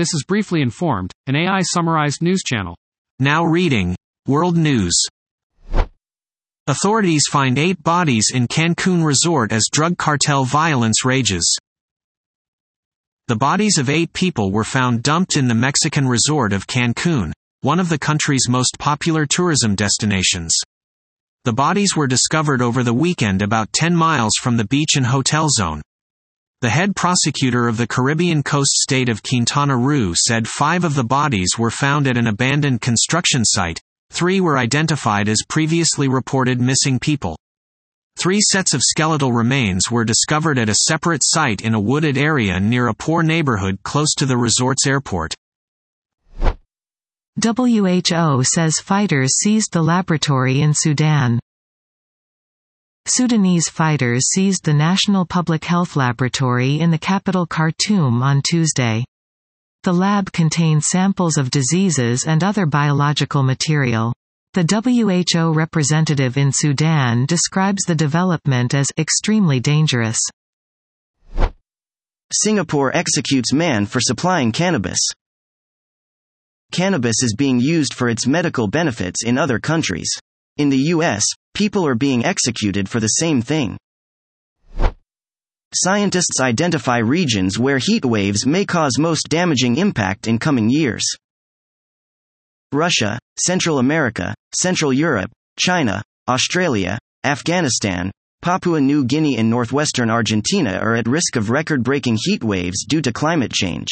This is Briefly Informed, an AI summarized news channel. Now reading World News. Authorities find eight bodies in Cancun resort as drug cartel violence rages. The bodies of eight people were found dumped in the Mexican resort of Cancun, one of the country's most popular tourism destinations. The bodies were discovered over the weekend about 10 miles from the beach and hotel zone. The head prosecutor of the Caribbean coast state of Quintana Roo said five of the bodies were found at an abandoned construction site, three were identified as previously reported missing people. Three sets of skeletal remains were discovered at a separate site in a wooded area near a poor neighborhood close to the resort's airport. WHO says fighters seized the laboratory in Sudan. Sudanese fighters seized the National Public Health Laboratory in the capital Khartoum on Tuesday. The lab contained samples of diseases and other biological material. The WHO representative in Sudan describes the development as extremely dangerous. Singapore executes man for supplying cannabis. Cannabis is being used for its medical benefits in other countries. In the US, people are being executed for the same thing. Scientists identify regions where heat waves may cause most damaging impact in coming years. Russia, Central America, Central Europe, China, Australia, Afghanistan, Papua New Guinea, and northwestern Argentina are at risk of record breaking heat waves due to climate change.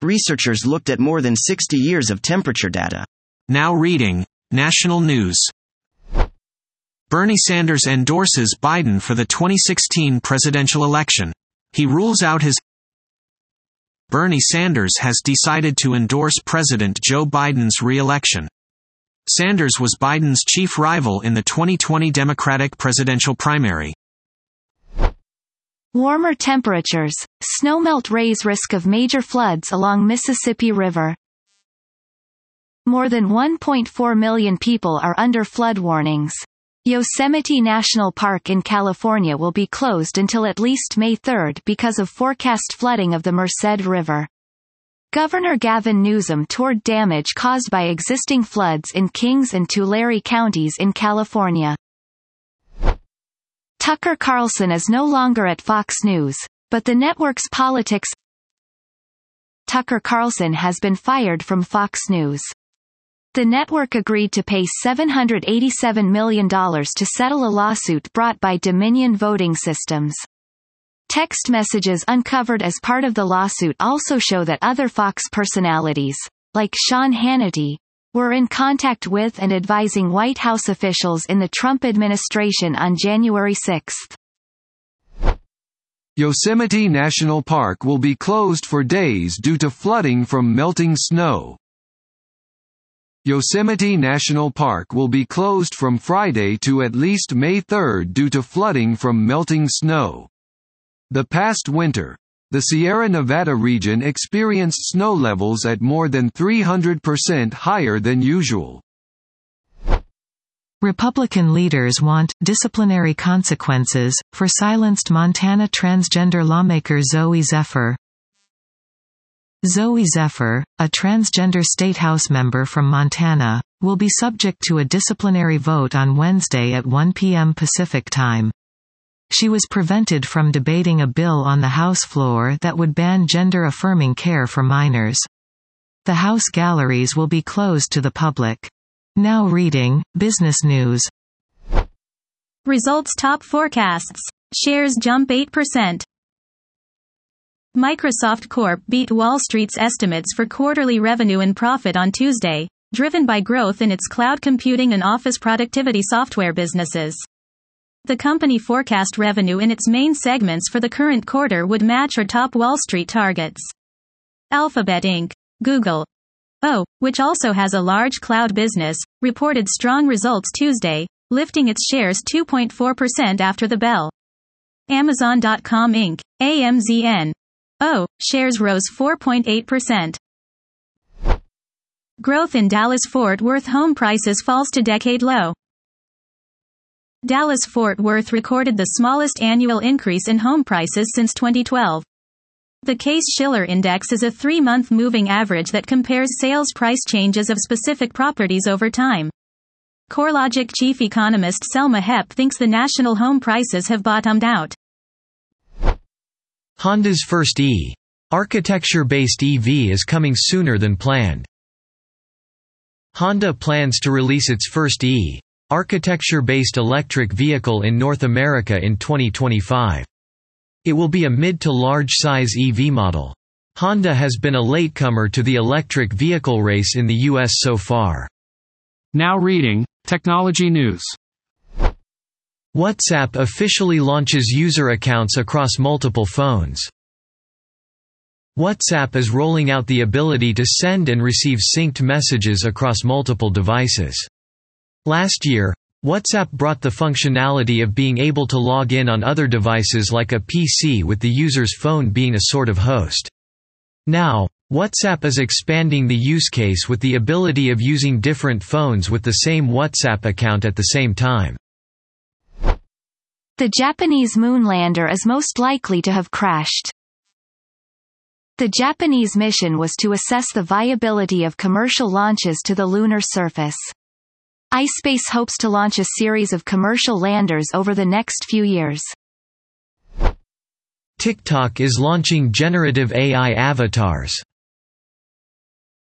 Researchers looked at more than 60 years of temperature data. Now reading National News. Bernie Sanders endorses Biden for the 2016 presidential election. He rules out his Bernie Sanders has decided to endorse President Joe Biden's re-election. Sanders was Biden's chief rival in the 2020 Democratic presidential primary. Warmer temperatures, snowmelt raise risk of major floods along Mississippi River. More than 1.4 million people are under flood warnings. Yosemite National Park in California will be closed until at least May 3 because of forecast flooding of the Merced River. Governor Gavin Newsom toured damage caused by existing floods in Kings and Tulare counties in California. Tucker Carlson is no longer at Fox News, but the network's politics Tucker Carlson has been fired from Fox News. The network agreed to pay $787 million to settle a lawsuit brought by Dominion Voting Systems. Text messages uncovered as part of the lawsuit also show that other Fox personalities, like Sean Hannity, were in contact with and advising White House officials in the Trump administration on January 6. Yosemite National Park will be closed for days due to flooding from melting snow. Yosemite National Park will be closed from Friday to at least May 3 due to flooding from melting snow. The past winter, the Sierra Nevada region experienced snow levels at more than 300% higher than usual. Republican leaders want disciplinary consequences for silenced Montana transgender lawmaker Zooey Zephyr. Zooey Zephyr, a transgender state house member from Montana, will be subject to a disciplinary vote on Wednesday at 1 p.m. Pacific Time. She was prevented from debating a bill on the House floor that would ban gender-affirming care for minors. The House galleries will be closed to the public. Now reading, Business News. Results Top Forecasts. Shares jump 8%. Microsoft Corp beat Wall Street's estimates for quarterly revenue and profit on Tuesday, driven by growth in its cloud computing and office productivity software businesses. The company forecast revenue in its main segments for the current quarter would match or top Wall Street targets. Alphabet Inc., Google, O, which also has a large cloud business, reported strong results Tuesday, lifting its shares 2.4% after the bell. Amazon.com Inc., AMZN, O, shares rose 4.8%. Growth in Dallas-Fort Worth home prices falls to decade low. Dallas-Fort Worth recorded the smallest annual increase in home prices since 2012. The Case-Shiller Index is a three-month moving average that compares sales price changes of specific properties over time. CoreLogic chief economist Selma Hepp thinks the national home prices have bottomed out. Honda's first E. Architecture-based EV is coming sooner than planned. Honda plans to release its first E. Architecture-based electric vehicle in North America in 2025. It will be a mid to large size EV model. Honda has been a latecomer to the electric vehicle race in the US so far. Now reading, Technology News. WhatsApp officially launches user accounts across multiple phones. WhatsApp is rolling out the ability to send and receive synced messages across multiple devices. Last year, WhatsApp brought the functionality of being able to log in on other devices like a PC with the user's phone being a sort of host. Now, WhatsApp is expanding the use case with the ability of using different phones with the same WhatsApp account at the same time. The Japanese moonlander is most likely to have crashed. The Japanese mission was to assess the viability of commercial launches to the lunar surface. iSpace hopes to launch a series of commercial landers over the next few years. TikTok is launching generative AI avatars.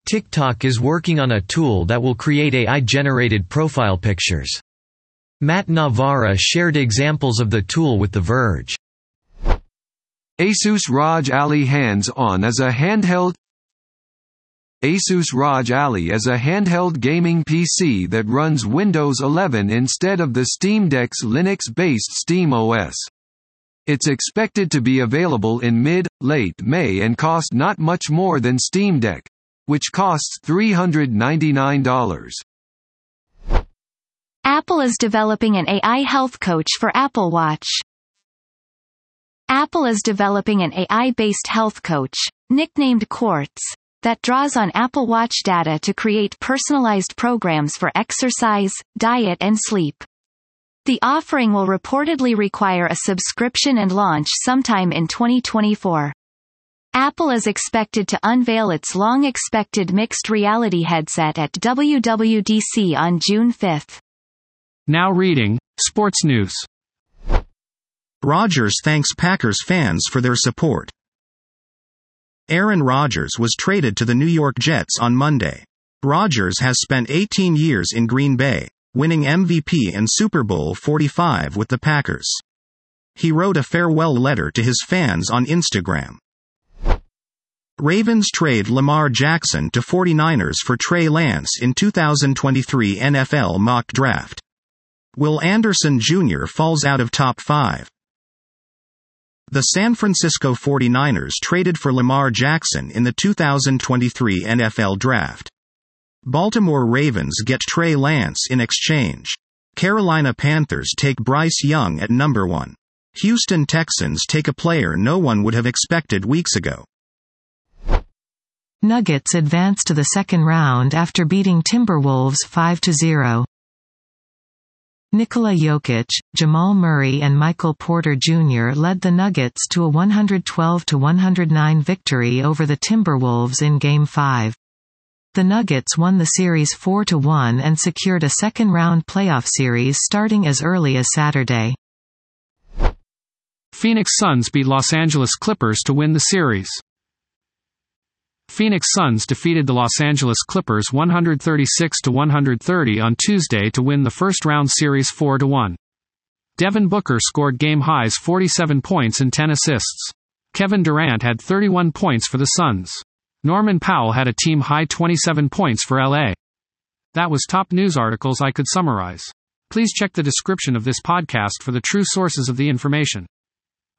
TikTok is working on a tool that will create AI-generated profile pictures. Matt Navarra shared examples of the tool with The Verge. Asus ROG Ally Hands-On as a handheld Asus ROG Ally is a handheld gaming PC that runs Windows 11 instead of the Steam Deck's Linux-based SteamOS. It's expected to be available in mid-late May and cost not much more than Steam Deck, which costs $399. Apple is developing an AI health coach for Apple Watch. Apple is developing an AI-based health coach, nicknamed Quartz, that draws on Apple Watch data to create personalized programs for exercise, diet and sleep. The offering will reportedly require a subscription and launch sometime in 2024. Apple is expected to unveil its long-expected mixed reality headset at WWDC on June 5. Now reading, Sports News. Rodgers thanks Packers fans for their support. Aaron Rodgers was traded to the New York Jets on Monday. Rodgers has spent 18 years in Green Bay, winning MVP and Super Bowl 45 with the Packers. He wrote a farewell letter to his fans on Instagram. Ravens trade Lamar Jackson to 49ers for Trey Lance in 2023 NFL mock draft. Will Anderson Jr. falls out of top 5. The San Francisco 49ers traded for Lamar Jackson in the 2023 NFL Draft. Baltimore Ravens get Trey Lance in exchange. Carolina Panthers take Bryce Young at number 1. Houston Texans take a player no one would have expected weeks ago. Nuggets advance to the second round after beating Timberwolves 5-0. Nikola Jokic, Jamal Murray and Michael Porter Jr. led the Nuggets to a 112-109 victory over the Timberwolves in Game 5. The Nuggets won the series 4-1 and secured a second-round playoff series starting as early as Saturday. Phoenix Suns beat Los Angeles Clippers to win the series. Phoenix Suns defeated the Los Angeles Clippers 136-130 on Tuesday to win the first-round series 4-1. Devin Booker scored game-highs 47 points and 10 assists. Kevin Durant had 31 points for the Suns. Norman Powell had a team-high 27 points for LA. That was top news articles I could summarize. Please check the description of this podcast for the true sources of the information.